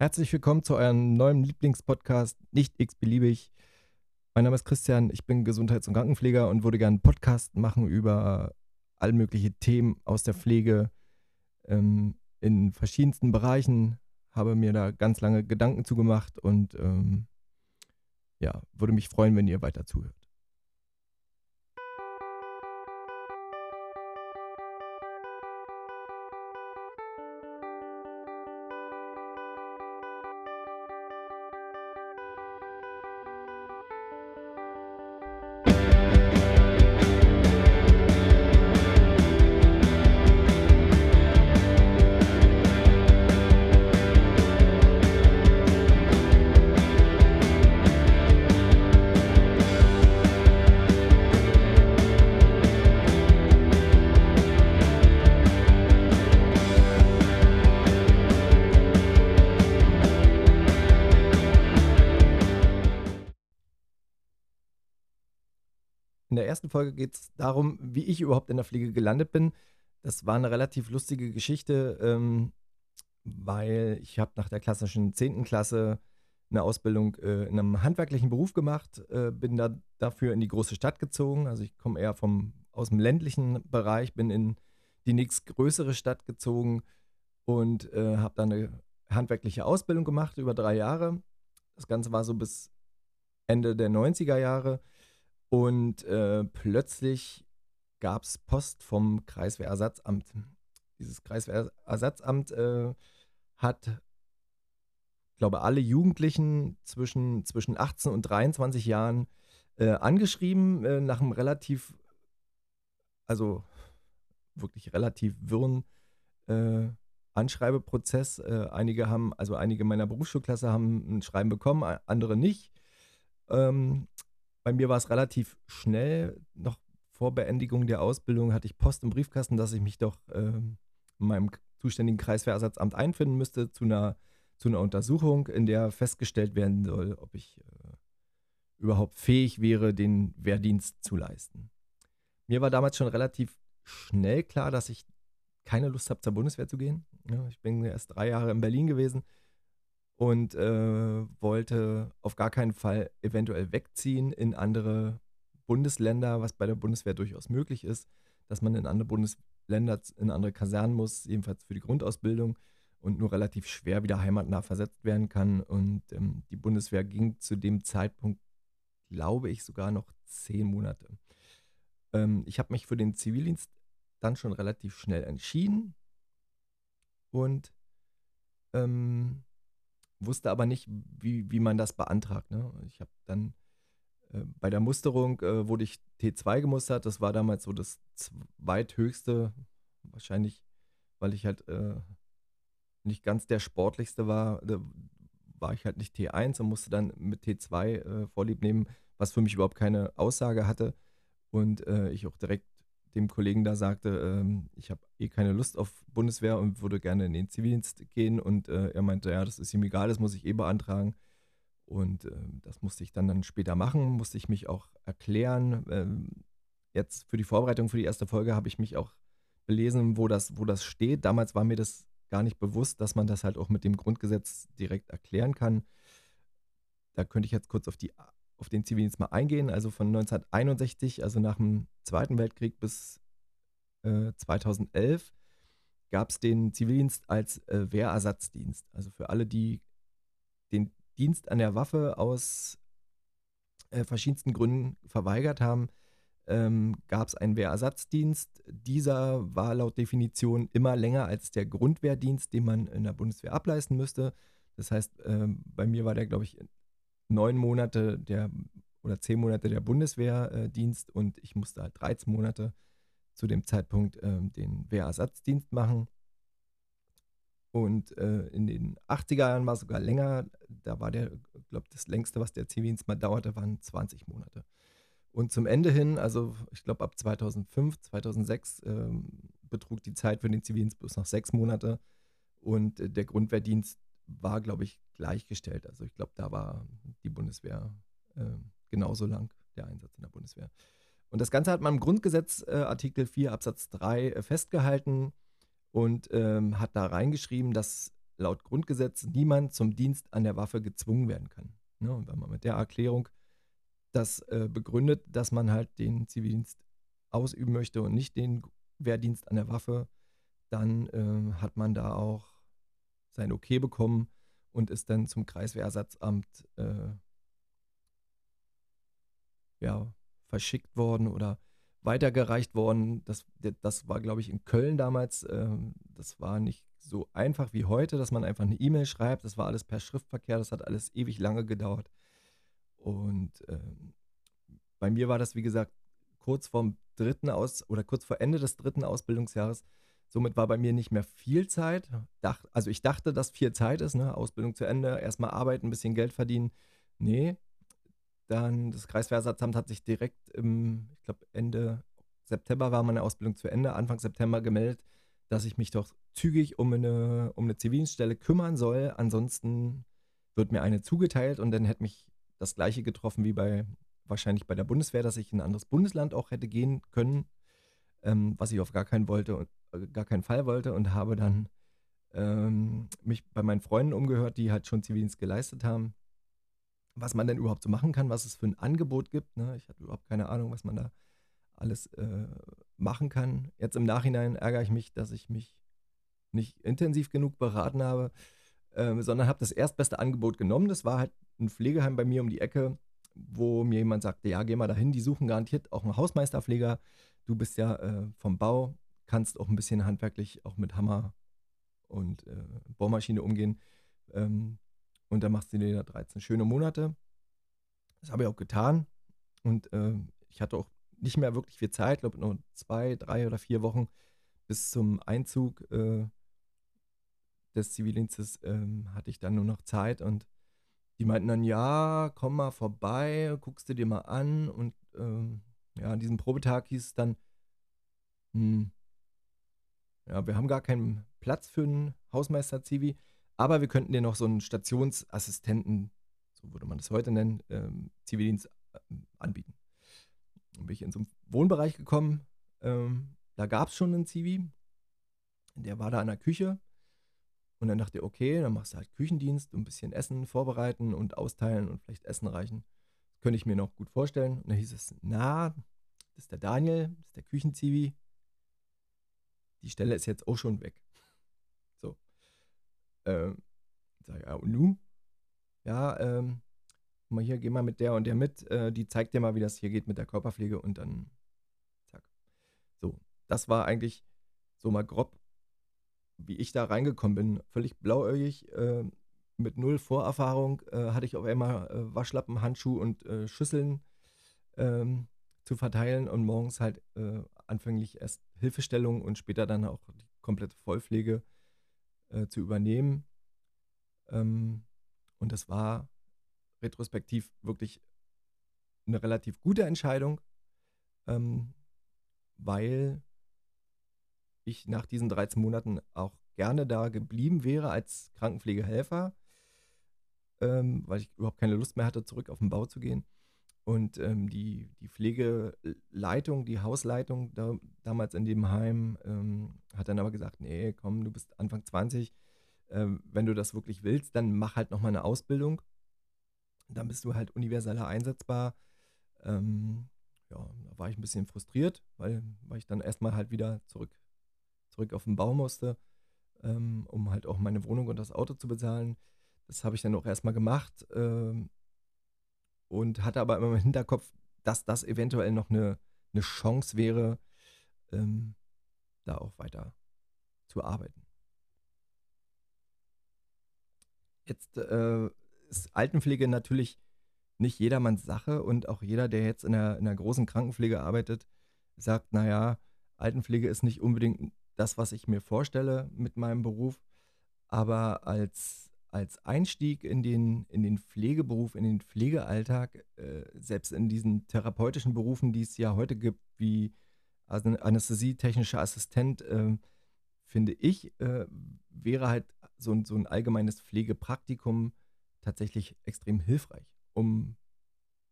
Herzlich willkommen zu eurem neuen Lieblingspodcast, nicht x-beliebig. Mein Name ist Christian, ich bin Gesundheits- und Krankenpfleger und würde gerne einen Podcast machen über all mögliche Themen aus der Pflege ähm, in verschiedensten Bereichen. Habe mir da ganz lange Gedanken zugemacht und ähm, ja, würde mich freuen, wenn ihr weiter zuhört. Folge geht es darum, wie ich überhaupt in der Pflege gelandet bin. Das war eine relativ lustige Geschichte, ähm, weil ich habe nach der klassischen 10. Klasse eine Ausbildung äh, in einem handwerklichen Beruf gemacht, äh, bin da dafür in die große Stadt gezogen. Also ich komme eher vom, aus dem ländlichen Bereich, bin in die nächstgrößere Stadt gezogen und äh, habe dann eine handwerkliche Ausbildung gemacht über drei Jahre. Das Ganze war so bis Ende der 90er Jahre. Und äh, plötzlich gab es Post vom Kreiswehrersatzamt. Dieses Kreiswehrersatzamt äh, hat, glaube alle Jugendlichen zwischen, zwischen 18 und 23 Jahren äh, angeschrieben, äh, nach einem relativ, also wirklich relativ wirren äh, Anschreibeprozess. Äh, einige haben, also einige meiner Berufsschulklasse haben ein Schreiben bekommen, andere nicht. Ähm, bei mir war es relativ schnell. Noch vor Beendigung der Ausbildung hatte ich Post im Briefkasten, dass ich mich doch äh, in meinem zuständigen Kreiswehrersatzamt einfinden müsste zu einer, zu einer Untersuchung, in der festgestellt werden soll, ob ich äh, überhaupt fähig wäre, den Wehrdienst zu leisten. Mir war damals schon relativ schnell klar, dass ich keine Lust habe, zur Bundeswehr zu gehen. Ja, ich bin erst drei Jahre in Berlin gewesen und äh, wollte auf gar keinen Fall eventuell wegziehen in andere Bundesländer, was bei der Bundeswehr durchaus möglich ist, dass man in andere Bundesländer, in andere Kasernen muss, jedenfalls für die Grundausbildung und nur relativ schwer wieder heimatnah versetzt werden kann. Und ähm, die Bundeswehr ging zu dem Zeitpunkt, glaube ich, sogar noch zehn Monate. Ähm, ich habe mich für den Zivildienst dann schon relativ schnell entschieden und ähm, wusste aber nicht, wie, wie man das beantragt. Ne? Ich habe dann äh, bei der Musterung äh, wurde ich T2 gemustert. Das war damals so das zweithöchste, wahrscheinlich, weil ich halt äh, nicht ganz der sportlichste war, war ich halt nicht T1 und musste dann mit T2 äh, Vorlieb nehmen, was für mich überhaupt keine Aussage hatte. Und äh, ich auch direkt dem Kollegen da sagte, ähm, ich habe eh keine Lust auf Bundeswehr und würde gerne in den Zivildienst gehen. Und äh, er meinte, ja, das ist ihm egal, das muss ich eh beantragen. Und äh, das musste ich dann, dann später machen, musste ich mich auch erklären. Ähm, jetzt für die Vorbereitung für die erste Folge habe ich mich auch belesen, wo das, wo das steht. Damals war mir das gar nicht bewusst, dass man das halt auch mit dem Grundgesetz direkt erklären kann. Da könnte ich jetzt kurz auf die auf den Zivildienst mal eingehen. Also von 1961, also nach dem Zweiten Weltkrieg bis äh, 2011, gab es den Zivildienst als äh, Wehrersatzdienst. Also für alle, die den Dienst an der Waffe aus äh, verschiedensten Gründen verweigert haben, ähm, gab es einen Wehrersatzdienst. Dieser war laut Definition immer länger als der Grundwehrdienst, den man in der Bundeswehr ableisten müsste. Das heißt, ähm, bei mir war der, glaube ich, neun Monate der oder zehn Monate der Bundeswehrdienst und ich musste halt 13 Monate zu dem Zeitpunkt ähm, den Wehrersatzdienst machen. Und äh, in den 80er Jahren war es sogar länger. Da war der, glaube das längste, was der Zivildienst mal dauerte, waren 20 Monate. Und zum Ende hin, also ich glaube ab 2005, 2006, ähm, betrug die Zeit für den Zivildienst bloß noch sechs Monate. Und äh, der Grundwehrdienst war, glaube ich, gleichgestellt. Also ich glaube, da war die Bundeswehr äh, genauso lang, der Einsatz in der Bundeswehr. Und das Ganze hat man im Grundgesetz äh, Artikel 4 Absatz 3 äh, festgehalten und ähm, hat da reingeschrieben, dass laut Grundgesetz niemand zum Dienst an der Waffe gezwungen werden kann. Ne? Und wenn man mit der Erklärung das äh, begründet, dass man halt den Zivildienst ausüben möchte und nicht den Wehrdienst an der Waffe, dann äh, hat man da auch sein Okay bekommen und ist dann zum Kreiswehrersatzamt äh, ja, verschickt worden oder weitergereicht worden. Das, das war, glaube ich, in Köln damals. Ähm, das war nicht so einfach wie heute, dass man einfach eine E-Mail schreibt. Das war alles per Schriftverkehr. Das hat alles ewig lange gedauert. Und ähm, bei mir war das, wie gesagt, kurz vorm dritten Aus oder kurz vor Ende des dritten Ausbildungsjahres. Somit war bei mir nicht mehr viel Zeit. Dach, also ich dachte, dass viel Zeit ist, ne? Ausbildung zu Ende, erstmal arbeiten, ein bisschen Geld verdienen. Nee, dann das Kreiswehrersatzamt hat sich direkt im, ich glaube, Ende September war meine Ausbildung zu Ende, Anfang September gemeldet, dass ich mich doch zügig um eine, um eine Zivilstelle kümmern soll. Ansonsten wird mir eine zugeteilt und dann hätte mich das gleiche getroffen wie bei wahrscheinlich bei der Bundeswehr, dass ich in ein anderes Bundesland auch hätte gehen können, ähm, was ich auf gar keinen wollte und gar keinen Fall wollte und habe dann ähm, mich bei meinen Freunden umgehört, die halt schon Zivildienst geleistet haben was man denn überhaupt so machen kann, was es für ein Angebot gibt. Ne? Ich hatte überhaupt keine Ahnung, was man da alles äh, machen kann. Jetzt im Nachhinein ärgere ich mich, dass ich mich nicht intensiv genug beraten habe, äh, sondern habe das erstbeste Angebot genommen. Das war halt ein Pflegeheim bei mir um die Ecke, wo mir jemand sagte, ja, geh mal dahin, die suchen garantiert auch einen Hausmeisterpfleger. Du bist ja äh, vom Bau, kannst auch ein bisschen handwerklich auch mit Hammer und äh, Bohrmaschine umgehen. Ähm, und dann machst du dir da 13 schöne Monate. Das habe ich auch getan. Und äh, ich hatte auch nicht mehr wirklich viel Zeit, glaube nur zwei, drei oder vier Wochen bis zum Einzug äh, des Zivildienstes äh, hatte ich dann nur noch Zeit und die meinten dann, ja, komm mal vorbei, guckst du dir mal an und ähm, ja, an diesem Probetag hieß es dann, hm, ja, wir haben gar keinen Platz für einen Hausmeister-Zivi, aber wir könnten dir noch so einen Stationsassistenten, so würde man das heute nennen, ähm, Zivildienst äh, anbieten. Dann bin ich in so einen Wohnbereich gekommen. Ähm, da gab es schon einen Zivi. Der war da in der Küche. Und dann dachte ich, okay, dann machst du halt Küchendienst, ein bisschen Essen vorbereiten und austeilen und vielleicht Essen reichen. Das könnte ich mir noch gut vorstellen. Und dann hieß es, na, das ist der Daniel, das ist der Küchenzivi. Die Stelle ist jetzt auch schon weg. Ähm, sag ja, und nu? Ja, ähm, mal hier, geh mal mit der und der mit, äh, die zeigt dir mal, wie das hier geht mit der Körperpflege und dann zack. So, das war eigentlich so mal grob, wie ich da reingekommen bin. Völlig blauäugig, äh, mit null Vorerfahrung äh, hatte ich auf einmal äh, Waschlappen, Handschuh und äh, Schüsseln ähm, zu verteilen und morgens halt äh, anfänglich erst Hilfestellung und später dann auch die komplette Vollpflege äh, zu übernehmen. Ähm, und das war retrospektiv wirklich eine relativ gute Entscheidung, ähm, weil ich nach diesen 13 Monaten auch gerne da geblieben wäre als Krankenpflegehelfer, ähm, weil ich überhaupt keine Lust mehr hatte, zurück auf den Bau zu gehen. Und ähm, die, die Pflegeleitung, die Hausleitung da, damals in dem Heim ähm, hat dann aber gesagt, nee, komm, du bist Anfang 20, ähm, wenn du das wirklich willst, dann mach halt nochmal eine Ausbildung. Dann bist du halt universeller einsetzbar. Ähm, ja, da war ich ein bisschen frustriert, weil, weil ich dann erstmal halt wieder zurück, zurück auf den Bau musste, ähm, um halt auch meine Wohnung und das Auto zu bezahlen. Das habe ich dann auch erstmal gemacht. Ähm, und hatte aber immer im Hinterkopf, dass das eventuell noch eine, eine Chance wäre, ähm, da auch weiter zu arbeiten. Jetzt äh, ist Altenpflege natürlich nicht jedermanns Sache und auch jeder, der jetzt in einer, in einer großen Krankenpflege arbeitet, sagt, naja, Altenpflege ist nicht unbedingt das, was ich mir vorstelle mit meinem Beruf, aber als als Einstieg in den, in den Pflegeberuf, in den Pflegealltag, äh, selbst in diesen therapeutischen Berufen, die es ja heute gibt, wie Anästhesie-technischer Assistent, äh, finde ich, äh, wäre halt so, ein, so ein allgemeines Pflegepraktikum tatsächlich extrem hilfreich, um,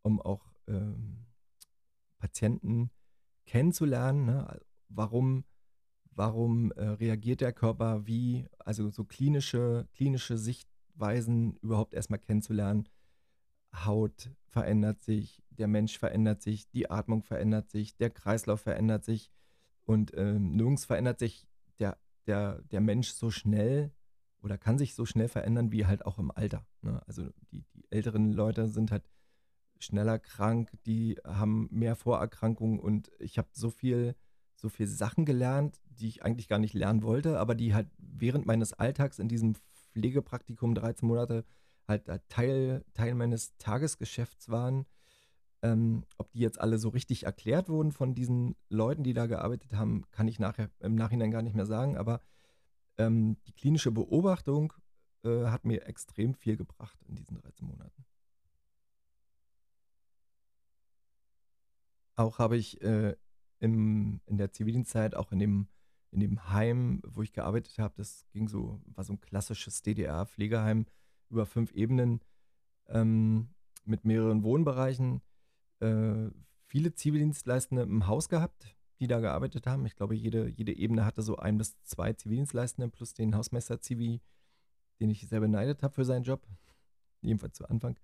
um auch ähm, Patienten kennenzulernen. Ne? Warum, warum äh, reagiert der Körper wie, also so klinische, klinische Sichtweisen überhaupt erstmal kennenzulernen. Haut verändert sich, der Mensch verändert sich, die Atmung verändert sich, der Kreislauf verändert sich und ähm, nirgends verändert sich der, der, der Mensch so schnell oder kann sich so schnell verändern wie halt auch im Alter. Ne? Also die, die älteren Leute sind halt schneller krank, die haben mehr Vorerkrankungen und ich habe so viel, so viel Sachen gelernt, die ich eigentlich gar nicht lernen wollte, aber die halt während meines Alltags in diesem Pflegepraktikum 13 Monate halt Teil, Teil meines Tagesgeschäfts waren. Ähm, ob die jetzt alle so richtig erklärt wurden von diesen Leuten, die da gearbeitet haben, kann ich nachher im Nachhinein gar nicht mehr sagen. Aber ähm, die klinische Beobachtung äh, hat mir extrem viel gebracht in diesen 13 Monaten. Auch habe ich äh, im, in der Zivildienstzeit, auch in dem, in dem Heim, wo ich gearbeitet habe, das ging so, war so ein klassisches DDR-Pflegeheim über fünf Ebenen ähm, mit mehreren Wohnbereichen. Äh, viele Zivildienstleistende im Haus gehabt, die da gearbeitet haben. Ich glaube, jede, jede Ebene hatte so ein bis zwei Zivildienstleistende plus den Hausmeister-Zivi, den ich sehr beneidet habe für seinen Job. Jedenfalls zu Anfang.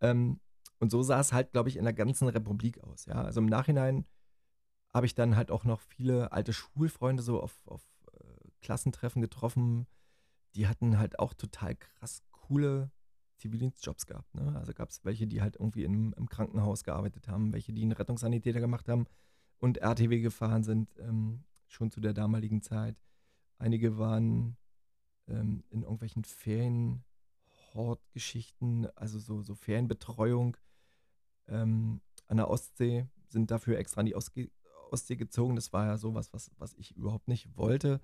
Ähm, und so sah es halt, glaube ich, in der ganzen Republik aus. Ja? Also im Nachhinein habe ich dann halt auch noch viele alte Schulfreunde so auf, auf äh, Klassentreffen getroffen. Die hatten halt auch total krass coole Zivildienstjobs gehabt. Ne? Also gab es welche, die halt irgendwie im, im, Krankenhaus gearbeitet haben, welche, die einen Rettungssanitäter gemacht haben und RTW gefahren sind, ähm, schon zu der damaligen Zeit. Einige waren ähm, in irgendwelchen Ferienhortgeschichten, also so, so Ferienbetreuung ähm, an der Ostsee, sind dafür extra an die Ostsee, Ostsee gezogen. Das war ja sowas, was, was ich überhaupt nicht wollte.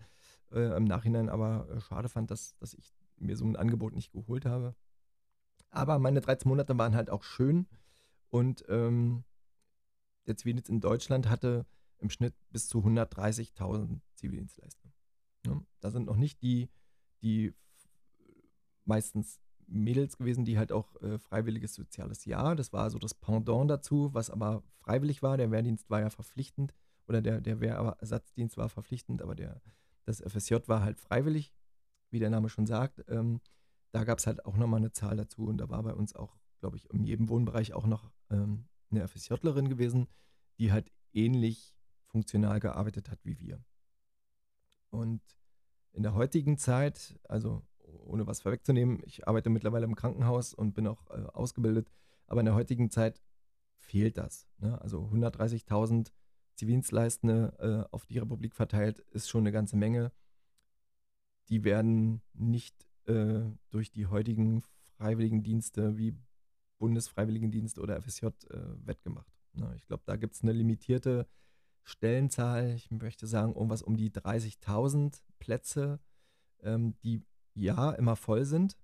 Äh, Im Nachhinein aber äh, schade fand, dass, dass ich mir so ein Angebot nicht geholt habe. Aber meine 13 Monate waren halt auch schön und ähm, der Zivildienst in Deutschland hatte im Schnitt bis zu 130.000 Zivildienstleister. Ja, da sind noch nicht die, die meistens Mädels gewesen, die halt auch äh, freiwilliges soziales Jahr, das war so das Pendant dazu, was aber freiwillig war. Der Wehrdienst war ja verpflichtend oder der, der Wehrersatzdienst war verpflichtend, aber der, das FSJ war halt freiwillig, wie der Name schon sagt. Ähm, da gab es halt auch nochmal eine Zahl dazu und da war bei uns auch, glaube ich, in jedem Wohnbereich auch noch ähm, eine FSJlerin gewesen, die halt ähnlich funktional gearbeitet hat wie wir. Und in der heutigen Zeit, also ohne was vorwegzunehmen, ich arbeite mittlerweile im Krankenhaus und bin auch äh, ausgebildet, aber in der heutigen Zeit fehlt das. Ne? Also 130.000 Zivildienstleistende äh, auf die Republik verteilt ist schon eine ganze Menge. Die werden nicht äh, durch die heutigen Freiwilligendienste wie Bundesfreiwilligendienst oder FSJ äh, wettgemacht. Ne? Ich glaube, da gibt es eine limitierte Stellenzahl. Ich möchte sagen, irgendwas um die 30.000 Plätze, ähm, die ja immer voll sind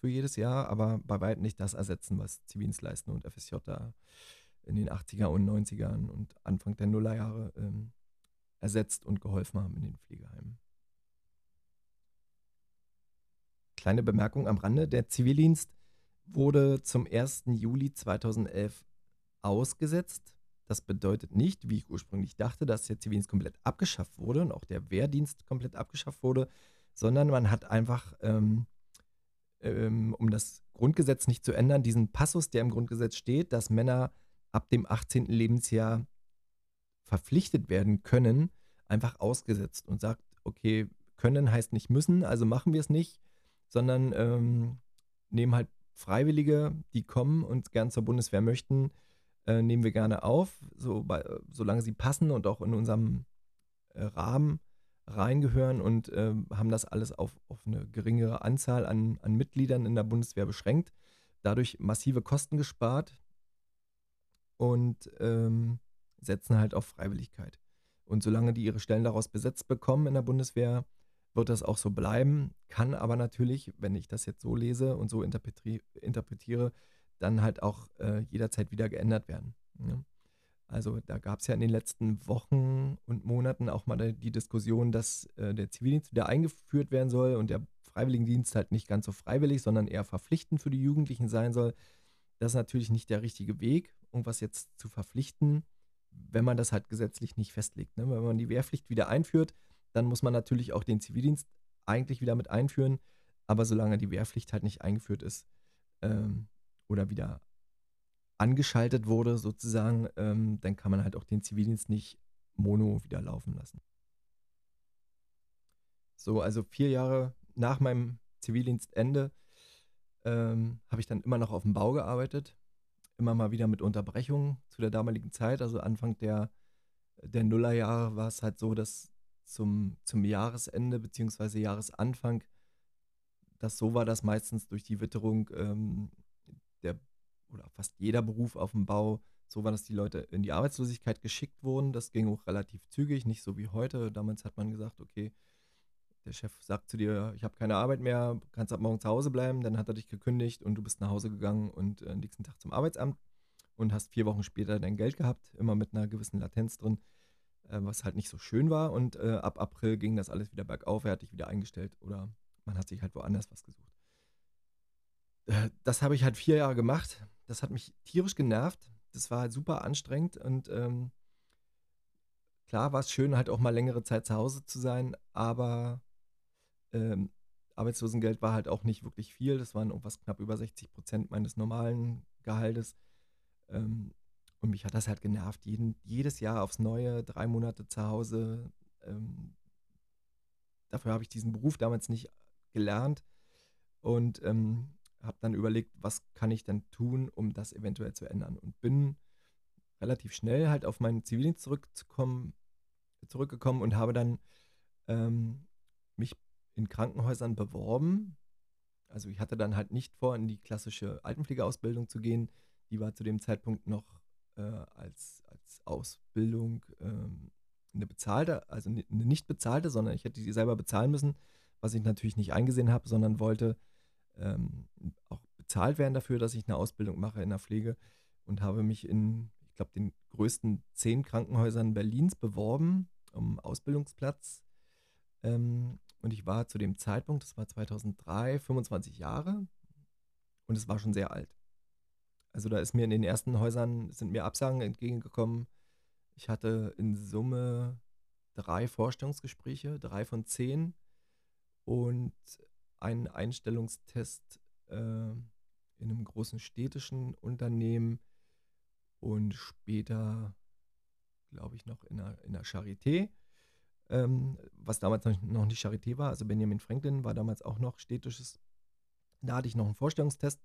für jedes Jahr, aber bei weitem nicht das ersetzen, was Zivildienstleistende und FSJ da in den 80er und 90ern und Anfang der Nullerjahre ähm, ersetzt und geholfen haben in den Pflegeheimen. Kleine Bemerkung am Rande, der Zivildienst wurde zum 1. Juli 2011 ausgesetzt. Das bedeutet nicht, wie ich ursprünglich dachte, dass der Zivildienst komplett abgeschafft wurde und auch der Wehrdienst komplett abgeschafft wurde, sondern man hat einfach, ähm, ähm, um das Grundgesetz nicht zu ändern, diesen Passus, der im Grundgesetz steht, dass Männer ab dem 18. Lebensjahr verpflichtet werden können, einfach ausgesetzt und sagt, okay, können heißt nicht müssen, also machen wir es nicht, sondern ähm, nehmen halt Freiwillige, die kommen und gern zur Bundeswehr möchten, äh, nehmen wir gerne auf, so bei, solange sie passen und auch in unserem äh, Rahmen reingehören und äh, haben das alles auf, auf eine geringere Anzahl an, an Mitgliedern in der Bundeswehr beschränkt. Dadurch massive Kosten gespart und ähm, setzen halt auf Freiwilligkeit. Und solange die ihre Stellen daraus besetzt bekommen in der Bundeswehr, wird das auch so bleiben. Kann aber natürlich, wenn ich das jetzt so lese und so interpretiere, dann halt auch äh, jederzeit wieder geändert werden. Ne? Also da gab es ja in den letzten Wochen und Monaten auch mal die Diskussion, dass äh, der Zivildienst wieder eingeführt werden soll und der Freiwilligendienst halt nicht ganz so freiwillig, sondern eher verpflichtend für die Jugendlichen sein soll. Das ist natürlich nicht der richtige Weg, irgendwas jetzt zu verpflichten, wenn man das halt gesetzlich nicht festlegt. Ne? Wenn man die Wehrpflicht wieder einführt, dann muss man natürlich auch den Zivildienst eigentlich wieder mit einführen. Aber solange die Wehrpflicht halt nicht eingeführt ist ähm, oder wieder angeschaltet wurde sozusagen, ähm, dann kann man halt auch den Zivildienst nicht mono wieder laufen lassen. So, also vier Jahre nach meinem Zivildienstende ähm, habe ich dann immer noch auf dem Bau gearbeitet. Immer mal wieder mit Unterbrechungen zu der damaligen Zeit. Also Anfang der, der Nullerjahre war es halt so, dass zum, zum Jahresende bzw. Jahresanfang das so war, dass meistens durch die Witterung ähm, der oder fast jeder Beruf auf dem Bau so war, dass die Leute in die Arbeitslosigkeit geschickt wurden. Das ging auch relativ zügig, nicht so wie heute. Damals hat man gesagt, okay, der Chef sagt zu dir, ich habe keine Arbeit mehr, kannst ab morgen zu Hause bleiben. Dann hat er dich gekündigt und du bist nach Hause gegangen und äh, nächsten Tag zum Arbeitsamt und hast vier Wochen später dein Geld gehabt, immer mit einer gewissen Latenz drin, äh, was halt nicht so schön war. Und äh, ab April ging das alles wieder bergauf, er hat dich wieder eingestellt oder man hat sich halt woanders was gesucht. Äh, das habe ich halt vier Jahre gemacht. Das hat mich tierisch genervt. Das war halt super anstrengend und ähm, klar war es schön, halt auch mal längere Zeit zu Hause zu sein, aber ähm, Arbeitslosengeld war halt auch nicht wirklich viel. Das waren irgendwas knapp über 60 Prozent meines normalen Gehaltes. Ähm, und mich hat das halt genervt. Jeden, jedes Jahr aufs Neue, drei Monate zu Hause. Ähm, dafür habe ich diesen Beruf damals nicht gelernt und ähm, habe dann überlegt, was kann ich denn tun, um das eventuell zu ändern. Und bin relativ schnell halt auf meinen Zivildienst zurückzukommen, zurückgekommen und habe dann ähm, mich in Krankenhäusern beworben. Also ich hatte dann halt nicht vor, in die klassische Altenpflegeausbildung zu gehen. Die war zu dem Zeitpunkt noch äh, als, als Ausbildung ähm, eine bezahlte, also eine nicht bezahlte, sondern ich hätte die selber bezahlen müssen, was ich natürlich nicht eingesehen habe, sondern wollte ähm, auch bezahlt werden dafür, dass ich eine Ausbildung mache in der Pflege und habe mich in, ich glaube, den größten zehn Krankenhäusern Berlins beworben um Ausbildungsplatz. Ähm, und ich war zu dem Zeitpunkt, das war 2003, 25 Jahre und es war schon sehr alt. Also da ist mir in den ersten Häusern, sind mir Absagen entgegengekommen. Ich hatte in Summe drei Vorstellungsgespräche, drei von zehn und einen Einstellungstest äh, in einem großen städtischen Unternehmen und später, glaube ich, noch in der, in der Charité ähm, was damals noch nicht Charité war. Also Benjamin Franklin war damals auch noch städtisches. Da hatte ich noch einen Vorstellungstest.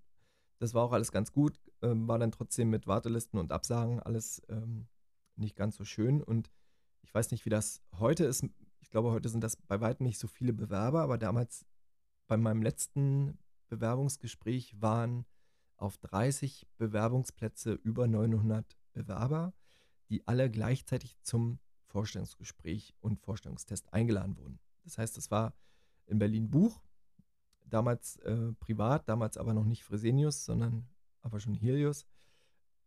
Das war auch alles ganz gut, ähm, war dann trotzdem mit Wartelisten und Absagen alles ähm, nicht ganz so schön. Und ich weiß nicht, wie das heute ist. Ich glaube, heute sind das bei weitem nicht so viele Bewerber, aber damals bei meinem letzten Bewerbungsgespräch waren auf 30 Bewerbungsplätze über 900 Bewerber, die alle gleichzeitig zum Vorstellungsgespräch und Vorstellungstest eingeladen wurden. Das heißt, es war in Berlin Buch, damals äh, privat, damals aber noch nicht Fresenius, sondern aber schon Helios.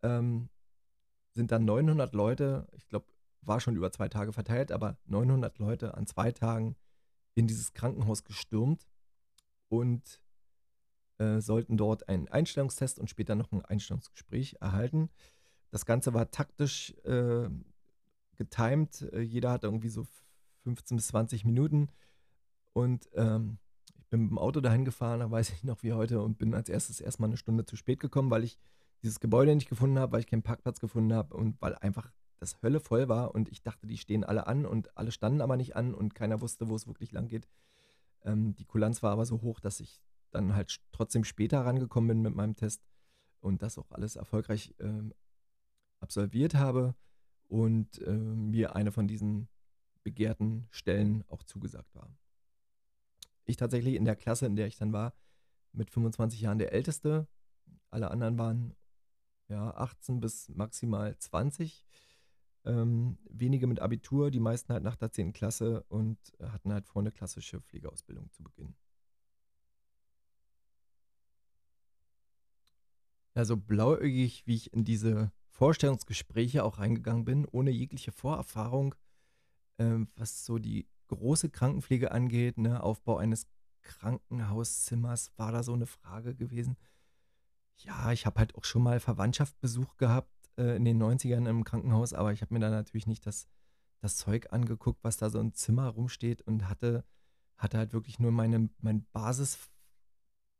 Ähm, sind dann 900 Leute, ich glaube, war schon über zwei Tage verteilt, aber 900 Leute an zwei Tagen in dieses Krankenhaus gestürmt und äh, sollten dort einen Einstellungstest und später noch ein Einstellungsgespräch erhalten. Das Ganze war taktisch äh, getimed. Äh, jeder hat irgendwie so 15 bis 20 Minuten. Und ähm, ich bin mit dem Auto dahin gefahren, da weiß ich noch wie heute, und bin als erstes erstmal eine Stunde zu spät gekommen, weil ich dieses Gebäude nicht gefunden habe, weil ich keinen Parkplatz gefunden habe und weil einfach das Hölle voll war und ich dachte, die stehen alle an und alle standen aber nicht an und keiner wusste, wo es wirklich lang geht. Ähm, die Kulanz war aber so hoch, dass ich dann halt trotzdem später rangekommen bin mit meinem Test und das auch alles erfolgreich ähm, absolviert habe und äh, mir eine von diesen begehrten Stellen auch zugesagt war. Ich tatsächlich in der Klasse, in der ich dann war, mit 25 Jahren der Älteste. Alle anderen waren ja 18 bis maximal 20. Ähm, wenige mit Abitur, die meisten halt nach der 10. Klasse und hatten halt vor, eine klassische Pflegeausbildung zu beginnen. Ja, so blauäugig, wie ich in diese Vorstellungsgespräche auch reingegangen bin, ohne jegliche Vorerfahrung, ähm, was so die große Krankenpflege angeht, ne, Aufbau eines Krankenhauszimmers, war da so eine Frage gewesen. Ja, ich habe halt auch schon mal Verwandtschaft Besuch gehabt äh, in den 90ern im Krankenhaus, aber ich habe mir da natürlich nicht das, das Zeug angeguckt, was da so im Zimmer rumsteht und hatte, hatte halt wirklich nur meine mein Basis,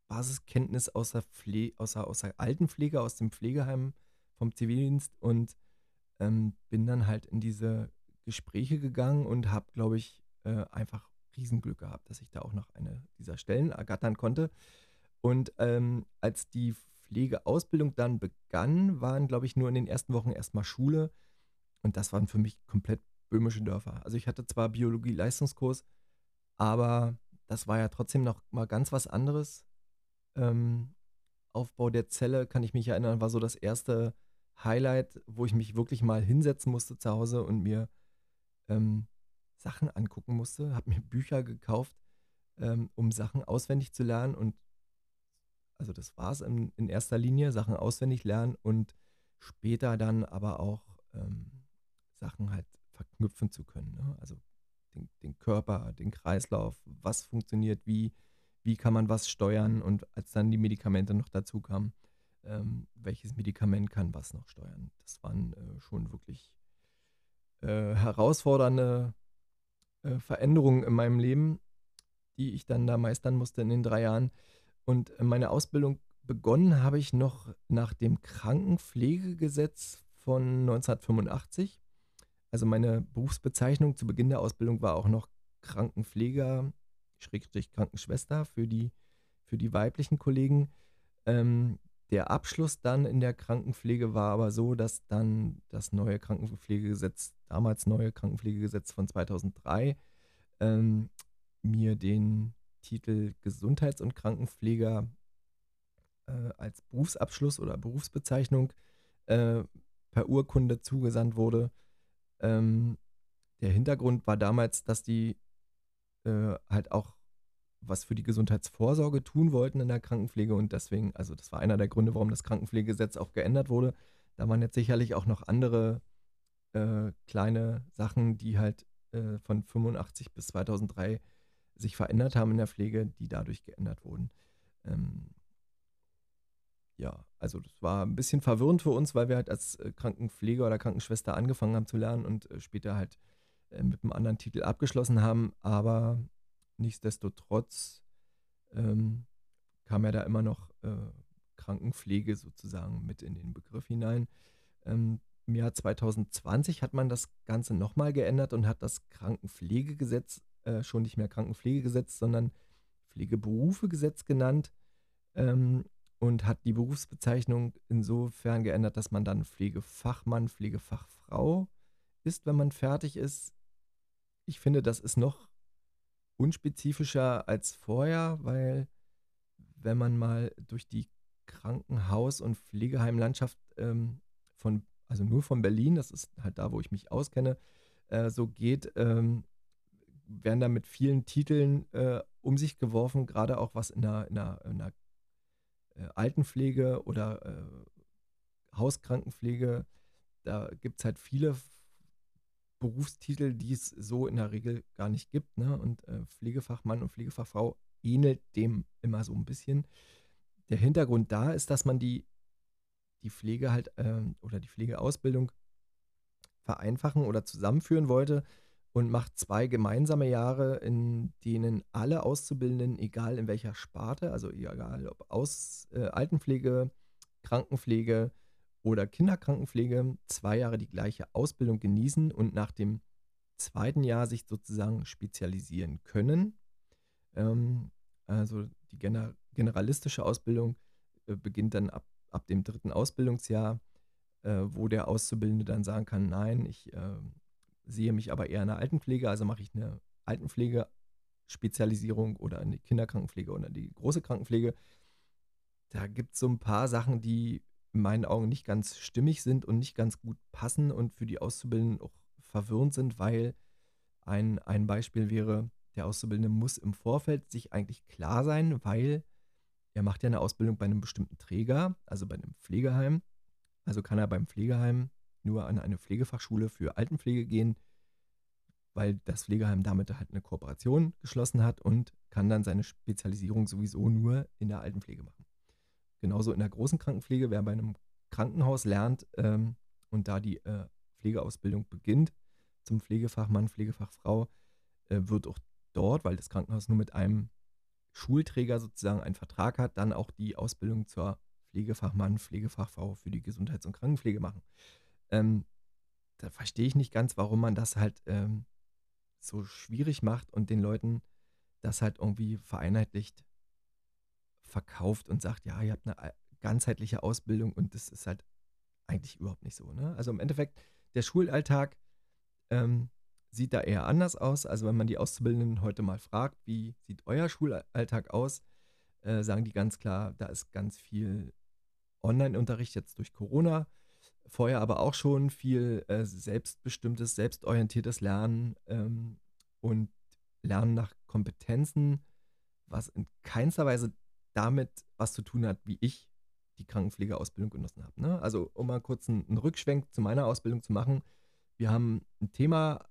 Basiskenntnis aus der, Pfle aus, der, aus der Altenpflege, aus dem Pflegeheim vom Zivildienst und ähm, bin dann halt in diese Gespräche gegangen und habe, glaube ich, äh, einfach Riesenglück gehabt, dass ich da auch noch eine dieser Stellen ergattern konnte. Und ähm, als die Pflegeausbildung dann begann, waren, glaube ich, nur in den ersten Wochen erstmal Schule. Und das waren für mich komplett böhmische Dörfer. Also ich hatte zwar Biologie-Leistungskurs, aber das war ja trotzdem noch mal ganz was anderes. Ähm, Aufbau der Zelle, kann ich mich erinnern, war so das erste Highlight, wo ich mich wirklich mal hinsetzen musste zu Hause und mir ähm, Sachen angucken musste, habe mir Bücher gekauft, ähm, um Sachen auswendig zu lernen und also das war es in, in, erster Linie, Sachen auswendig lernen und später dann aber auch ähm, Sachen halt verknüpfen zu können. Ne? Also den, den, Körper, den Kreislauf, was funktioniert, wie, wie kann man was steuern und als dann die Medikamente noch dazu kamen, ähm, welches Medikament kann was noch steuern. Das waren äh, schon wirklich äh, herausfordernde äh, Veränderungen in meinem Leben, die ich dann da meistern musste in den drei Jahren. Und meine Ausbildung begonnen habe ich noch nach dem Krankenpflegegesetz von 1985. Also meine Berufsbezeichnung zu Beginn der Ausbildung war auch noch Krankenpfleger, Schrägstrich Krankenschwester für die, für die weiblichen Kollegen. Ähm, der Abschluss dann in der Krankenpflege war aber so, dass dann das neue Krankenpflegegesetz, damals neue Krankenpflegegesetz von 2003, ähm, mir den Titel Gesundheits- und Krankenpfleger äh, als Berufsabschluss oder Berufsbezeichnung äh, per Urkunde zugesandt wurde. Ähm, der Hintergrund war damals, dass die äh, halt auch was für die Gesundheitsvorsorge tun wollten in der Krankenpflege und deswegen, also das war einer der Gründe, warum das Krankenpflegegesetz auch geändert wurde. Da waren jetzt sicherlich auch noch andere äh, kleine Sachen, die halt äh, von 85 bis 2003 sich verändert haben in der Pflege, die dadurch geändert wurden. Ähm, ja, also das war ein bisschen verwirrend für uns, weil wir halt als äh, Krankenpfleger oder Krankenschwester angefangen haben zu lernen und äh, später halt äh, mit einem anderen Titel abgeschlossen haben. Aber nichtsdestotrotz ähm, kam ja da immer noch äh, Krankenpflege sozusagen mit in den Begriff hinein. Ähm, Im Jahr 2020 hat man das Ganze nochmal geändert und hat das Krankenpflegegesetz äh, schon nicht mehr Krankenpflegegesetz, sondern Pflegeberufegesetz genannt ähm, und hat die Berufsbezeichnung insofern geändert, dass man dann Pflegefachmann, Pflegefachfrau ist, wenn man fertig ist. Ich finde, das ist noch unspezifischer als vorher, weil wenn man mal durch die Krankenhaus- und Pflegeheimlandschaft ähm, von, also nur von Berlin, das ist halt da, wo ich mich auskenne, äh, so geht, ähm, werden da mit vielen Titeln äh, um sich geworfen, gerade auch was in der, in der, in der äh, Altenpflege oder äh, Hauskrankenpflege. Da gibt es halt viele Berufstitel, die es so in der Regel gar nicht gibt. Ne? Und äh, Pflegefachmann und Pflegefachfrau ähnelt dem immer so ein bisschen. Der Hintergrund da ist, dass man die, die Pflege halt äh, oder die Pflegeausbildung vereinfachen oder zusammenführen wollte und macht zwei gemeinsame Jahre, in denen alle Auszubildenden, egal in welcher Sparte, also egal ob aus äh, Altenpflege, Krankenpflege oder Kinderkrankenpflege, zwei Jahre die gleiche Ausbildung genießen und nach dem zweiten Jahr sich sozusagen spezialisieren können. Ähm, also die gener generalistische Ausbildung äh, beginnt dann ab, ab dem dritten Ausbildungsjahr, äh, wo der Auszubildende dann sagen kann, nein, ich äh, sehe mich aber eher in der Altenpflege, also mache ich eine Altenpflege-Spezialisierung oder eine Kinderkrankenpflege oder die große Krankenpflege. Da gibt es so ein paar Sachen, die in meinen Augen nicht ganz stimmig sind und nicht ganz gut passen und für die Auszubildenden auch verwirrend sind, weil ein, ein Beispiel wäre, der Auszubildende muss im Vorfeld sich eigentlich klar sein, weil er macht ja eine Ausbildung bei einem bestimmten Träger, also bei einem Pflegeheim. Also kann er beim Pflegeheim nur an eine Pflegefachschule für Altenpflege gehen, weil das Pflegeheim damit halt eine Kooperation geschlossen hat und kann dann seine Spezialisierung sowieso nur in der Altenpflege machen. Genauso in der großen Krankenpflege, wer bei einem Krankenhaus lernt ähm, und da die äh, Pflegeausbildung beginnt, zum Pflegefachmann, Pflegefachfrau, äh, wird auch dort, weil das Krankenhaus nur mit einem Schulträger sozusagen einen Vertrag hat, dann auch die Ausbildung zur Pflegefachmann, Pflegefachfrau für die Gesundheits- und Krankenpflege machen. Ähm, da verstehe ich nicht ganz, warum man das halt ähm, so schwierig macht und den Leuten das halt irgendwie vereinheitlicht verkauft und sagt, ja, ihr habt eine äh, ganzheitliche Ausbildung und das ist halt eigentlich überhaupt nicht so. Ne? Also im Endeffekt, der Schulalltag ähm, sieht da eher anders aus. Also wenn man die Auszubildenden heute mal fragt, wie sieht euer Schulalltag aus, äh, sagen die ganz klar, da ist ganz viel Online-Unterricht jetzt durch Corona. Vorher aber auch schon viel äh, selbstbestimmtes, selbstorientiertes Lernen ähm, und Lernen nach Kompetenzen, was in keinster Weise damit was zu tun hat, wie ich die Krankenpflegeausbildung genossen habe. Ne? Also um mal kurz einen, einen Rückschwenk zu meiner Ausbildung zu machen. Wir haben ein Thema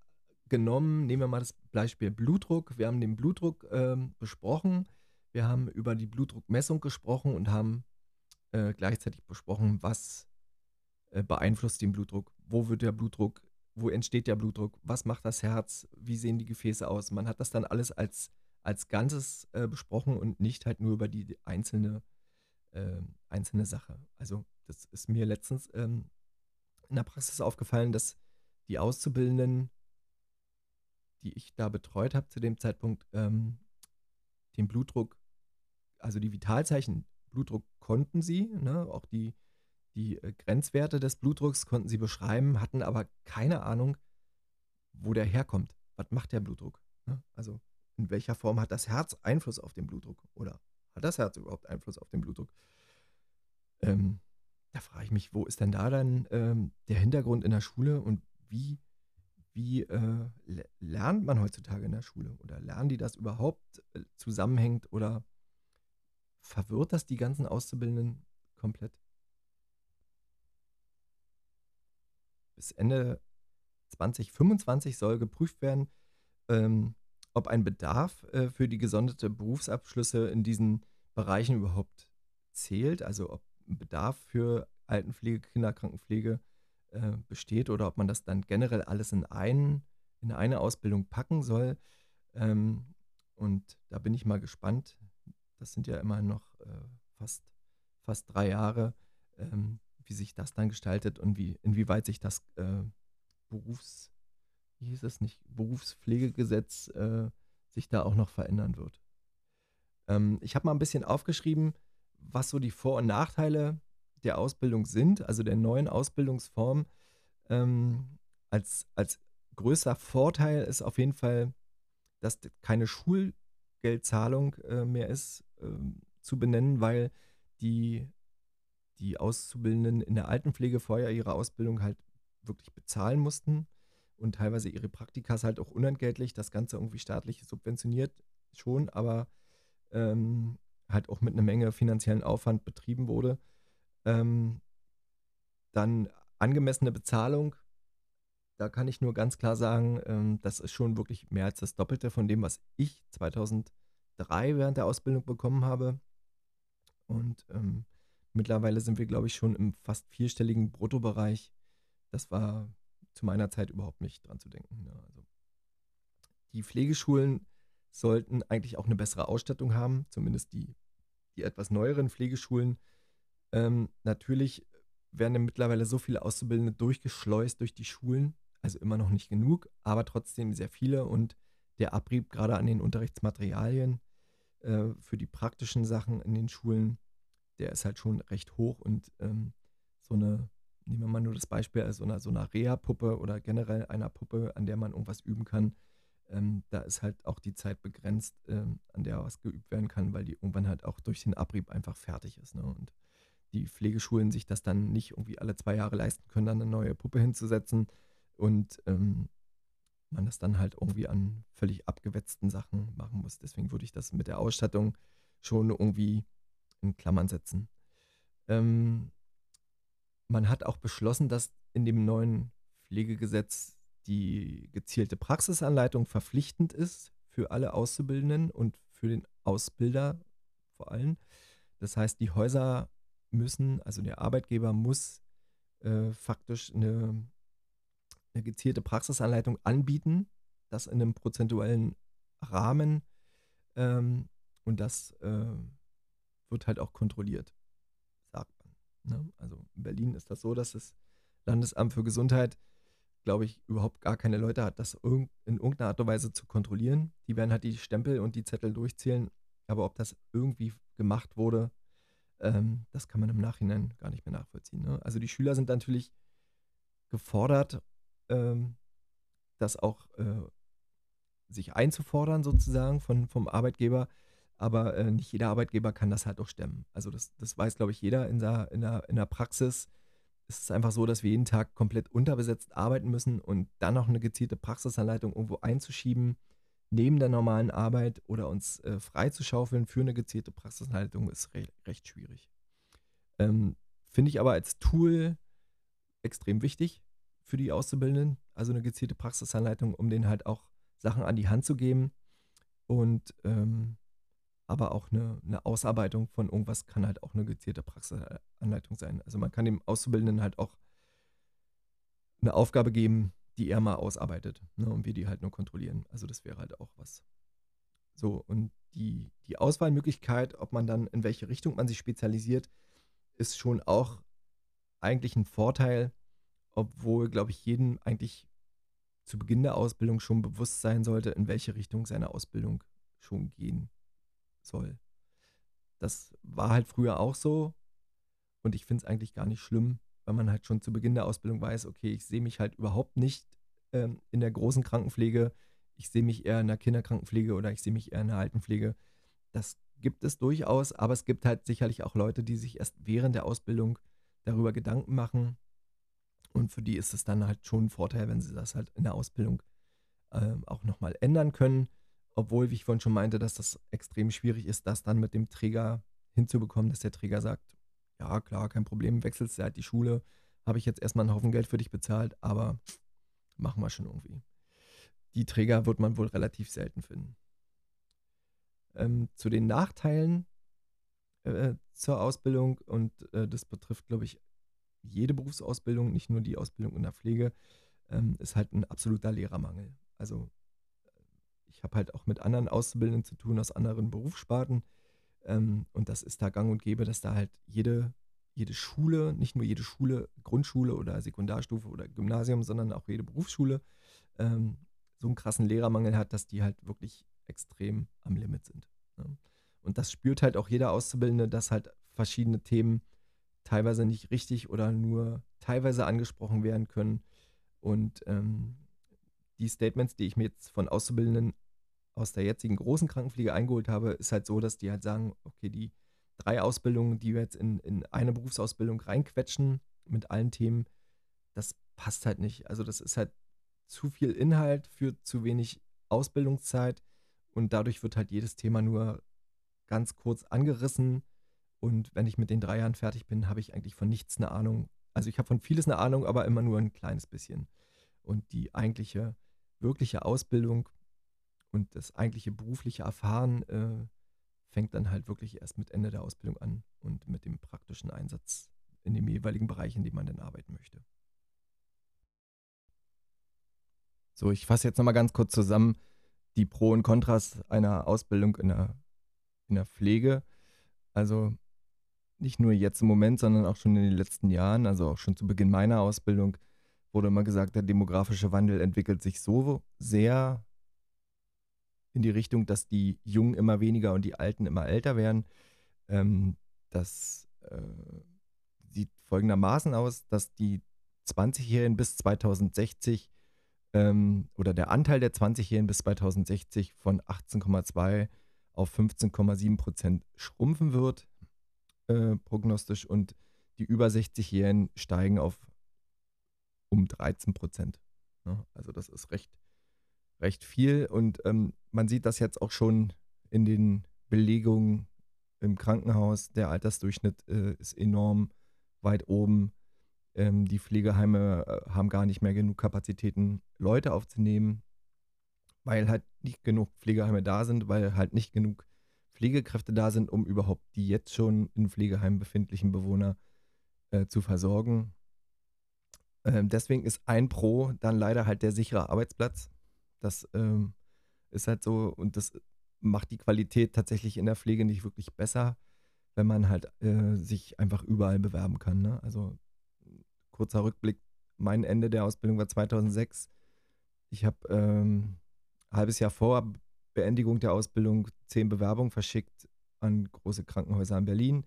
genommen, nehmen wir mal das Beispiel Blutdruck. Wir haben den Blutdruck äh, besprochen. Wir haben über die Blutdruckmessung gesprochen und haben äh, gleichzeitig besprochen, was äh, beeinflusst den Blutdruck, wo wird der Blutdruck, wo entsteht der Blutdruck, was macht das Herz, wie sehen die Gefäße aus. Man hat das dann alles als, als Ganzes äh, besprochen und nicht halt nur über die einzelne, ähm, einzelne Sache. Also das ist mir letztens ähm, in der Praxis aufgefallen, dass die Auszubildenden, die ich da betreut habe zu dem Zeitpunkt, ähm, den Blutdruck, also die Vitalzeichen, Blutdruck konnten sie, ne, auch die, die äh, Grenzwerte des Blutdrucks konnten sie beschreiben, hatten aber keine Ahnung, wo der herkommt. Was macht der Blutdruck? Ne? Also in welcher Form hat das Herz Einfluss auf den Blutdruck? Oder hat das Herz überhaupt Einfluss auf den Blutdruck? Ähm, da frage ich mich, wo ist denn da dann ähm, der Hintergrund in der Schule und wie, wie äh, lernt man heutzutage in der Schule? Oder lernen die das überhaupt äh, zusammenhängt oder verwirrt das die ganzen Auszubildenden komplett? Bis Ende 2025 soll geprüft werden, ähm, ob ein Bedarf äh, für die gesonderte Berufsabschlüsse in diesen Bereichen überhaupt zählt, also ob ein Bedarf für Altenpflege, Kinderkrankenpflege äh, besteht oder ob man das dann generell alles in, einen, in eine Ausbildung packen soll. Ähm, und da bin ich mal gespannt. Das sind ja immer noch äh, fast, fast drei Jahre, ähm, wie sich das dann gestaltet und wie, inwieweit sich das äh, Berufs, wie hieß es nicht, Berufspflegegesetz äh, sich da auch noch verändern wird. Ähm, ich habe mal ein bisschen aufgeschrieben, was so die Vor- und Nachteile der Ausbildung sind, also der neuen Ausbildungsform. Ähm, als, als größter Vorteil ist auf jeden Fall, dass keine Schulgeldzahlung äh, mehr ist äh, zu benennen, weil die, die Auszubildenden in der Altenpflege vorher ihre Ausbildung halt wirklich bezahlen mussten und teilweise ihre Praktikas halt auch unentgeltlich, das Ganze irgendwie staatlich subventioniert schon, aber ähm, halt auch mit einer Menge finanziellen Aufwand betrieben wurde. Ähm, dann angemessene Bezahlung. Da kann ich nur ganz klar sagen, ähm, das ist schon wirklich mehr als das Doppelte von dem, was ich 2003 während der Ausbildung bekommen habe. Und ähm, mittlerweile sind wir, glaube ich, schon im fast vierstelligen Bruttobereich. Das war zu meiner Zeit überhaupt nicht dran zu denken. Ja, ne? also die Pflegeschulen sollten eigentlich auch eine bessere Ausstattung haben, zumindest die, die etwas neueren Pflegeschulen ähm, natürlich werden ja mittlerweile so viele Auszubildende durchgeschleust durch die Schulen, also immer noch nicht genug, aber trotzdem sehr viele und der Abrieb gerade an den Unterrichtsmaterialien äh, für die praktischen Sachen in den Schulen, der ist halt schon recht hoch und ähm, so eine, nehmen wir mal nur das Beispiel, also so einer, so einer Reha-Puppe oder generell einer Puppe, an der man irgendwas üben kann, ähm, da ist halt auch die Zeit begrenzt, ähm, an der was geübt werden kann, weil die irgendwann halt auch durch den Abrieb einfach fertig ist. Ne? Und die Pflegeschulen sich das dann nicht irgendwie alle zwei Jahre leisten können, dann eine neue Puppe hinzusetzen und ähm, man das dann halt irgendwie an völlig abgewetzten Sachen machen muss. Deswegen würde ich das mit der Ausstattung schon irgendwie in Klammern setzen. Ähm, man hat auch beschlossen, dass in dem neuen Pflegegesetz die gezielte Praxisanleitung verpflichtend ist für alle Auszubildenden und für den Ausbilder vor allem. Das heißt, die Häuser müssen, also der Arbeitgeber muss äh, faktisch eine, eine gezielte Praxisanleitung anbieten, das in einem prozentuellen Rahmen ähm, und das äh, wird halt auch kontrolliert, sagt man. Ne? Also in Berlin ist das so, dass das Landesamt für Gesundheit, glaube ich, überhaupt gar keine Leute hat, das in irgendeiner Art und Weise zu kontrollieren. Die werden halt die Stempel und die Zettel durchzählen, aber ob das irgendwie gemacht wurde, ähm, das kann man im Nachhinein gar nicht mehr nachvollziehen. Ne? Also die Schüler sind natürlich gefordert, ähm, das auch äh, sich einzufordern sozusagen von, vom Arbeitgeber. Aber äh, nicht jeder Arbeitgeber kann das halt auch stemmen. Also das, das weiß, glaube ich, jeder in der, in, der, in der Praxis. Es ist einfach so, dass wir jeden Tag komplett unterbesetzt arbeiten müssen und dann noch eine gezielte Praxisanleitung irgendwo einzuschieben, neben der normalen Arbeit oder uns äh, freizuschaufeln für eine gezielte Praxisanleitung, ist re recht schwierig. Ähm, Finde ich aber als Tool extrem wichtig für die Auszubildenden, also eine gezielte Praxisanleitung, um denen halt auch Sachen an die Hand zu geben und ähm, aber auch eine, eine, Ausarbeitung von irgendwas kann halt auch eine gezielte Praxisanleitung sein. Also man kann dem Auszubildenden halt auch eine Aufgabe geben, die er mal ausarbeitet ne, und wir die halt nur kontrollieren. Also das wäre halt auch was. So, und die, die Auswahlmöglichkeit, ob man dann in welche Richtung man sich spezialisiert, ist schon auch eigentlich ein Vorteil, obwohl, glaube ich, jedem eigentlich zu Beginn der Ausbildung schon bewusst sein sollte, in welche Richtung seine Ausbildung schon gehen soll. Das war halt früher auch so und ich finde es eigentlich gar nicht schlimm, weil man halt schon zu Beginn der Ausbildung weiß, okay, ich sehe mich halt überhaupt nicht ähm, in der großen Krankenpflege, ich sehe mich eher in der Kinderkrankenpflege oder ich sehe mich eher in der Altenpflege. Das gibt es durchaus, aber es gibt halt sicherlich auch Leute, die sich erst während der Ausbildung darüber Gedanken machen und für die ist es dann halt schon ein Vorteil, wenn sie das halt in der Ausbildung äh, auch nochmal ändern können. Obwohl, wie ich vorhin schon meinte, dass das extrem schwierig ist, das dann mit dem Träger hinzubekommen, dass der Träger sagt, ja klar, kein Problem, wechselst du halt die Schule, habe ich jetzt erstmal einen Haufen Geld für dich bezahlt, aber machen wir schon irgendwie. Die Träger wird man wohl relativ selten finden. Ähm, zu den Nachteilen äh, zur Ausbildung und äh, das betrifft, glaube ich, jede Berufsausbildung, nicht nur die Ausbildung in der Pflege, ähm, ist halt ein absoluter Lehrermangel. Also ich habe halt auch mit anderen Auszubildenden zu tun aus anderen Berufssparten. Ähm, und das ist da gang und gäbe, dass da halt jede, jede Schule, nicht nur jede Schule, Grundschule oder Sekundarstufe oder Gymnasium, sondern auch jede Berufsschule ähm, so einen krassen Lehrermangel hat, dass die halt wirklich extrem am Limit sind. Ne? Und das spürt halt auch jeder Auszubildende, dass halt verschiedene Themen teilweise nicht richtig oder nur teilweise angesprochen werden können. Und ähm, die Statements, die ich mir jetzt von Auszubildenden aus der jetzigen großen Krankenpflege eingeholt habe, ist halt so, dass die halt sagen, okay, die drei Ausbildungen, die wir jetzt in, in eine Berufsausbildung reinquetschen mit allen Themen, das passt halt nicht. Also das ist halt zu viel Inhalt für zu wenig Ausbildungszeit und dadurch wird halt jedes Thema nur ganz kurz angerissen und wenn ich mit den drei Jahren fertig bin, habe ich eigentlich von nichts eine Ahnung. Also ich habe von vieles eine Ahnung, aber immer nur ein kleines bisschen. Und die eigentliche, wirkliche Ausbildung und das eigentliche berufliche Erfahren äh, fängt dann halt wirklich erst mit Ende der Ausbildung an und mit dem praktischen Einsatz in dem jeweiligen Bereich, in dem man dann arbeiten möchte. So, ich fasse jetzt nochmal ganz kurz zusammen die Pro und Kontras einer Ausbildung in der, in der Pflege. Also nicht nur jetzt im Moment, sondern auch schon in den letzten Jahren, also auch schon zu Beginn meiner Ausbildung, wurde immer gesagt, der demografische Wandel entwickelt sich so sehr in die Richtung, dass die Jungen immer weniger und die Alten immer älter werden. Ähm, das äh, sieht folgendermaßen aus, dass die 20-Jährigen bis 2060 ähm, oder der Anteil der 20-Jährigen bis 2060 von 18,2 auf 15,7 Prozent schrumpfen wird äh, prognostisch und die über 60-Jährigen steigen auf um 13 Prozent. Ja, also das ist recht, recht viel und ähm, man sieht das jetzt auch schon in den Belegungen im Krankenhaus. Der Altersdurchschnitt äh, ist enorm weit oben. Ähm, die Pflegeheime äh, haben gar nicht mehr genug Kapazitäten, Leute aufzunehmen, weil halt nicht genug Pflegeheime da sind, weil halt nicht genug Pflegekräfte da sind, um überhaupt die jetzt schon in Pflegeheimen befindlichen Bewohner äh, zu versorgen. Ähm, deswegen ist ein Pro dann leider halt der sichere Arbeitsplatz. Das ähm, ist halt so und das macht die Qualität tatsächlich in der Pflege nicht wirklich besser, wenn man halt äh, sich einfach überall bewerben kann. Ne? Also kurzer Rückblick, mein Ende der Ausbildung war 2006. Ich habe ähm, ein halbes Jahr vor Beendigung der Ausbildung zehn Bewerbungen verschickt an große Krankenhäuser in Berlin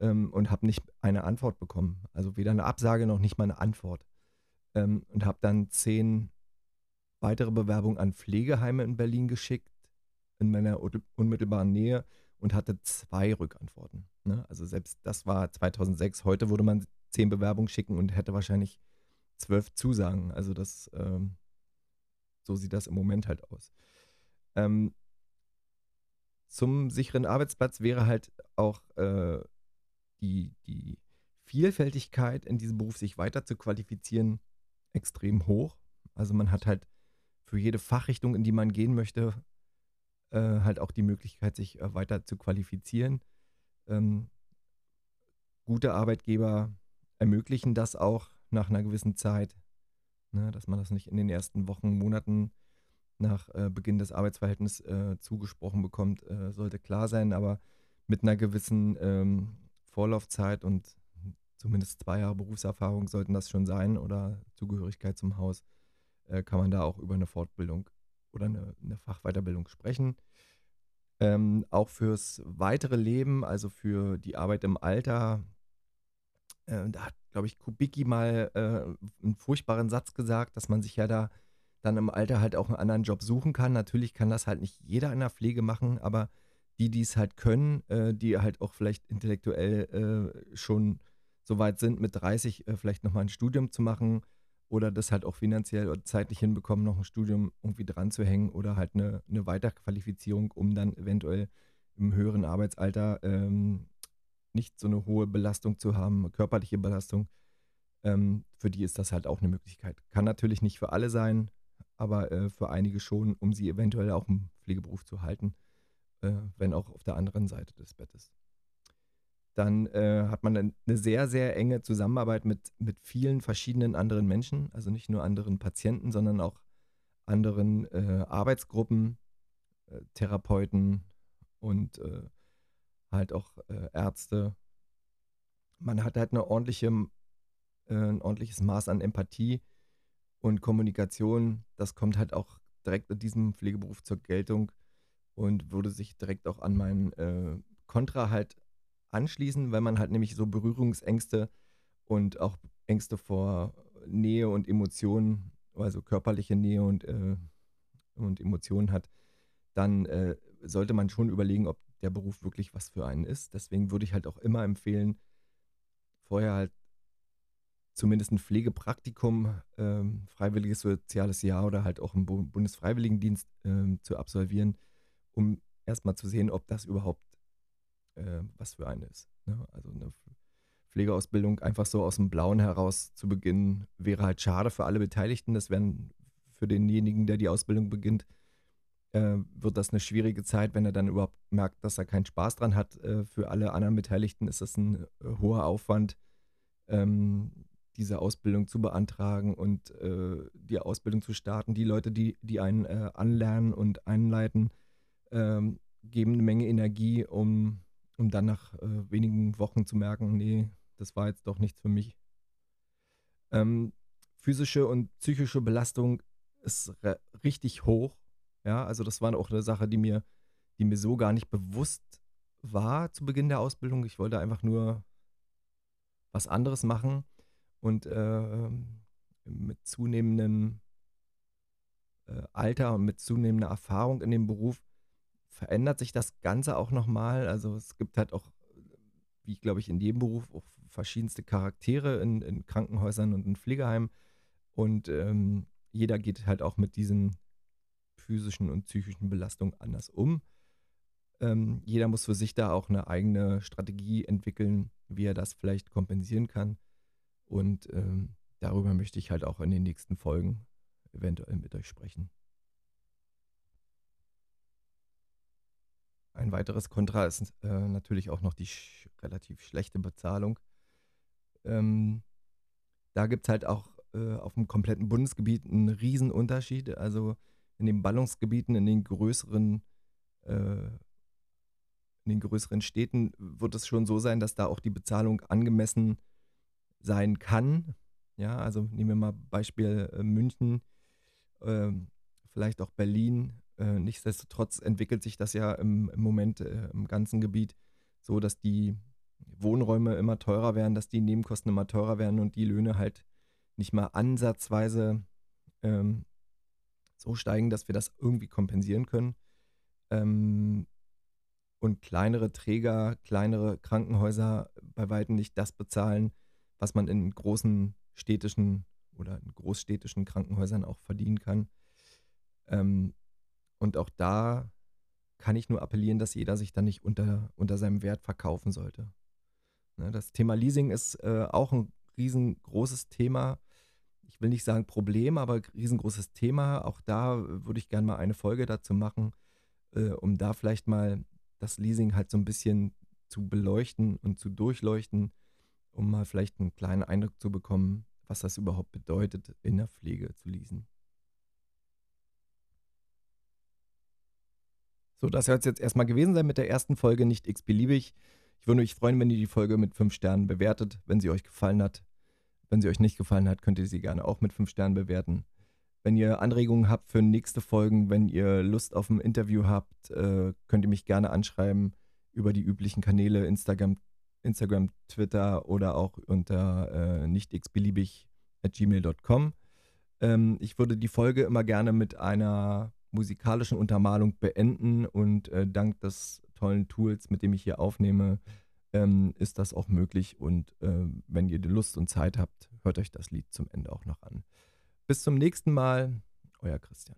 ähm, und habe nicht eine Antwort bekommen. Also weder eine Absage noch nicht mal eine Antwort. Ähm, und habe dann zehn weitere Bewerbungen an Pflegeheime in Berlin geschickt, in meiner unmittelbaren Nähe und hatte zwei Rückantworten. Ne? Also selbst das war 2006. Heute würde man zehn Bewerbungen schicken und hätte wahrscheinlich zwölf Zusagen. Also das, ähm, so sieht das im Moment halt aus. Ähm, zum sicheren Arbeitsplatz wäre halt auch äh, die, die Vielfältigkeit in diesem Beruf, sich weiter zu qualifizieren, extrem hoch. Also man hat halt für jede Fachrichtung, in die man gehen möchte, äh, halt auch die Möglichkeit, sich äh, weiter zu qualifizieren. Ähm, gute Arbeitgeber ermöglichen das auch nach einer gewissen Zeit, ne, dass man das nicht in den ersten Wochen, Monaten nach äh, Beginn des Arbeitsverhältnisses äh, zugesprochen bekommt, äh, sollte klar sein, aber mit einer gewissen ähm, Vorlaufzeit und zumindest zwei Jahre Berufserfahrung sollten das schon sein oder Zugehörigkeit zum Haus, äh, kann man da auch über eine Fortbildung oder eine, eine Fachweiterbildung sprechen. Ähm, auch fürs weitere Leben, also für die Arbeit im Alter, äh, da hat, glaube ich, Kubicki mal äh, einen furchtbaren Satz gesagt, dass man sich ja da dann im Alter halt auch einen anderen Job suchen kann. Natürlich kann das halt nicht jeder in der Pflege machen, aber die, die es halt können, äh, die halt auch vielleicht intellektuell äh, schon so weit sind, mit 30 äh, vielleicht nochmal ein Studium zu machen oder das halt auch finanziell oder zeitlich hinbekommen, noch ein Studium irgendwie dran zu hängen oder halt eine, eine Weiterqualifizierung, um dann eventuell im höheren Arbeitsalter ähm, nicht so eine hohe Belastung zu haben, körperliche Belastung. Ähm, für die ist das halt auch eine Möglichkeit. Kann natürlich nicht für alle sein, aber äh, für einige schon, um sie eventuell auch im Pflegeberuf zu halten, äh, wenn auch auf der anderen Seite des Bettes. Dann äh, hat man eine sehr, sehr enge Zusammenarbeit mit, mit vielen verschiedenen anderen Menschen, also nicht nur anderen Patienten, sondern auch anderen äh, Arbeitsgruppen, äh, Therapeuten und äh, halt auch Ärzte. Man hat halt eine ordentliche, ein ordentliches Maß an Empathie und Kommunikation, das kommt halt auch direkt in diesem Pflegeberuf zur Geltung und würde sich direkt auch an meinen äh, Kontra halt anschließen, weil man halt nämlich so Berührungsängste und auch Ängste vor Nähe und Emotionen, also körperliche Nähe und, äh, und Emotionen hat, dann äh, sollte man schon überlegen, ob der Beruf wirklich was für einen ist. Deswegen würde ich halt auch immer empfehlen, vorher halt zumindest ein Pflegepraktikum, ähm, freiwilliges soziales Jahr oder halt auch im Bundesfreiwilligendienst ähm, zu absolvieren, um erstmal zu sehen, ob das überhaupt äh, was für eine ist. Ne? Also eine Pflegeausbildung einfach so aus dem Blauen heraus zu beginnen, wäre halt schade für alle Beteiligten. Das wäre für denjenigen, der die Ausbildung beginnt, äh, wird das eine schwierige Zeit, wenn er dann überhaupt merkt, dass er keinen Spaß dran hat. Äh, für alle anderen Beteiligten ist das ein äh, hoher Aufwand. Ähm, diese Ausbildung zu beantragen und äh, die Ausbildung zu starten. Die Leute, die, die einen äh, anlernen und einleiten, ähm, geben eine Menge Energie, um, um dann nach äh, wenigen Wochen zu merken, nee, das war jetzt doch nichts für mich. Ähm, physische und psychische Belastung ist richtig hoch. Ja, also das war auch eine Sache, die mir, die mir so gar nicht bewusst war zu Beginn der Ausbildung. Ich wollte einfach nur was anderes machen und äh, mit zunehmendem äh, Alter und mit zunehmender Erfahrung in dem Beruf verändert sich das Ganze auch nochmal. Also es gibt halt auch, wie glaube ich in jedem Beruf, auch verschiedenste Charaktere in, in Krankenhäusern und in Pflegeheimen. Und ähm, jeder geht halt auch mit diesen physischen und psychischen Belastungen anders um. Ähm, jeder muss für sich da auch eine eigene Strategie entwickeln, wie er das vielleicht kompensieren kann. Und ähm, darüber möchte ich halt auch in den nächsten Folgen eventuell mit euch sprechen. Ein weiteres Kontra ist äh, natürlich auch noch die sch relativ schlechte Bezahlung. Ähm, da gibt es halt auch äh, auf dem kompletten Bundesgebiet ein Riesenunterschied. Also in den Ballungsgebieten, in den größeren, äh, in den größeren Städten wird es schon so sein, dass da auch die Bezahlung angemessen sein kann. Ja, also nehmen wir mal Beispiel äh, München, äh, vielleicht auch Berlin. Äh, nichtsdestotrotz entwickelt sich das ja im, im Moment äh, im ganzen Gebiet so, dass die Wohnräume immer teurer werden, dass die Nebenkosten immer teurer werden und die Löhne halt nicht mal ansatzweise ähm, so steigen, dass wir das irgendwie kompensieren können. Ähm, und kleinere Träger, kleinere Krankenhäuser bei weitem nicht das bezahlen, was man in großen städtischen oder in großstädtischen Krankenhäusern auch verdienen kann. Ähm, und auch da kann ich nur appellieren, dass jeder sich dann nicht unter, unter seinem Wert verkaufen sollte. Ne, das Thema Leasing ist äh, auch ein riesengroßes Thema. Ich will nicht sagen Problem, aber riesengroßes Thema. Auch da würde ich gerne mal eine Folge dazu machen, äh, um da vielleicht mal das Leasing halt so ein bisschen zu beleuchten und zu durchleuchten, um mal vielleicht einen kleinen Eindruck zu bekommen, was das überhaupt bedeutet, in der Pflege zu leasen. So, das soll es jetzt erstmal gewesen sein mit der ersten Folge, nicht x-beliebig. Ich würde mich freuen, wenn ihr die Folge mit 5 Sternen bewertet, wenn sie euch gefallen hat. Wenn sie euch nicht gefallen hat, könnt ihr sie gerne auch mit 5 Sternen bewerten. Wenn ihr Anregungen habt für nächste Folgen, wenn ihr Lust auf ein Interview habt, äh, könnt ihr mich gerne anschreiben über die üblichen Kanäle Instagram, Instagram Twitter oder auch unter äh, nichtxbeliebig at gmail.com. Ähm, ich würde die Folge immer gerne mit einer musikalischen Untermalung beenden und äh, dank des tollen Tools, mit dem ich hier aufnehme, ähm, ist das auch möglich. Und äh, wenn ihr Lust und Zeit habt, hört euch das Lied zum Ende auch noch an. Bis zum nächsten Mal, euer Christian.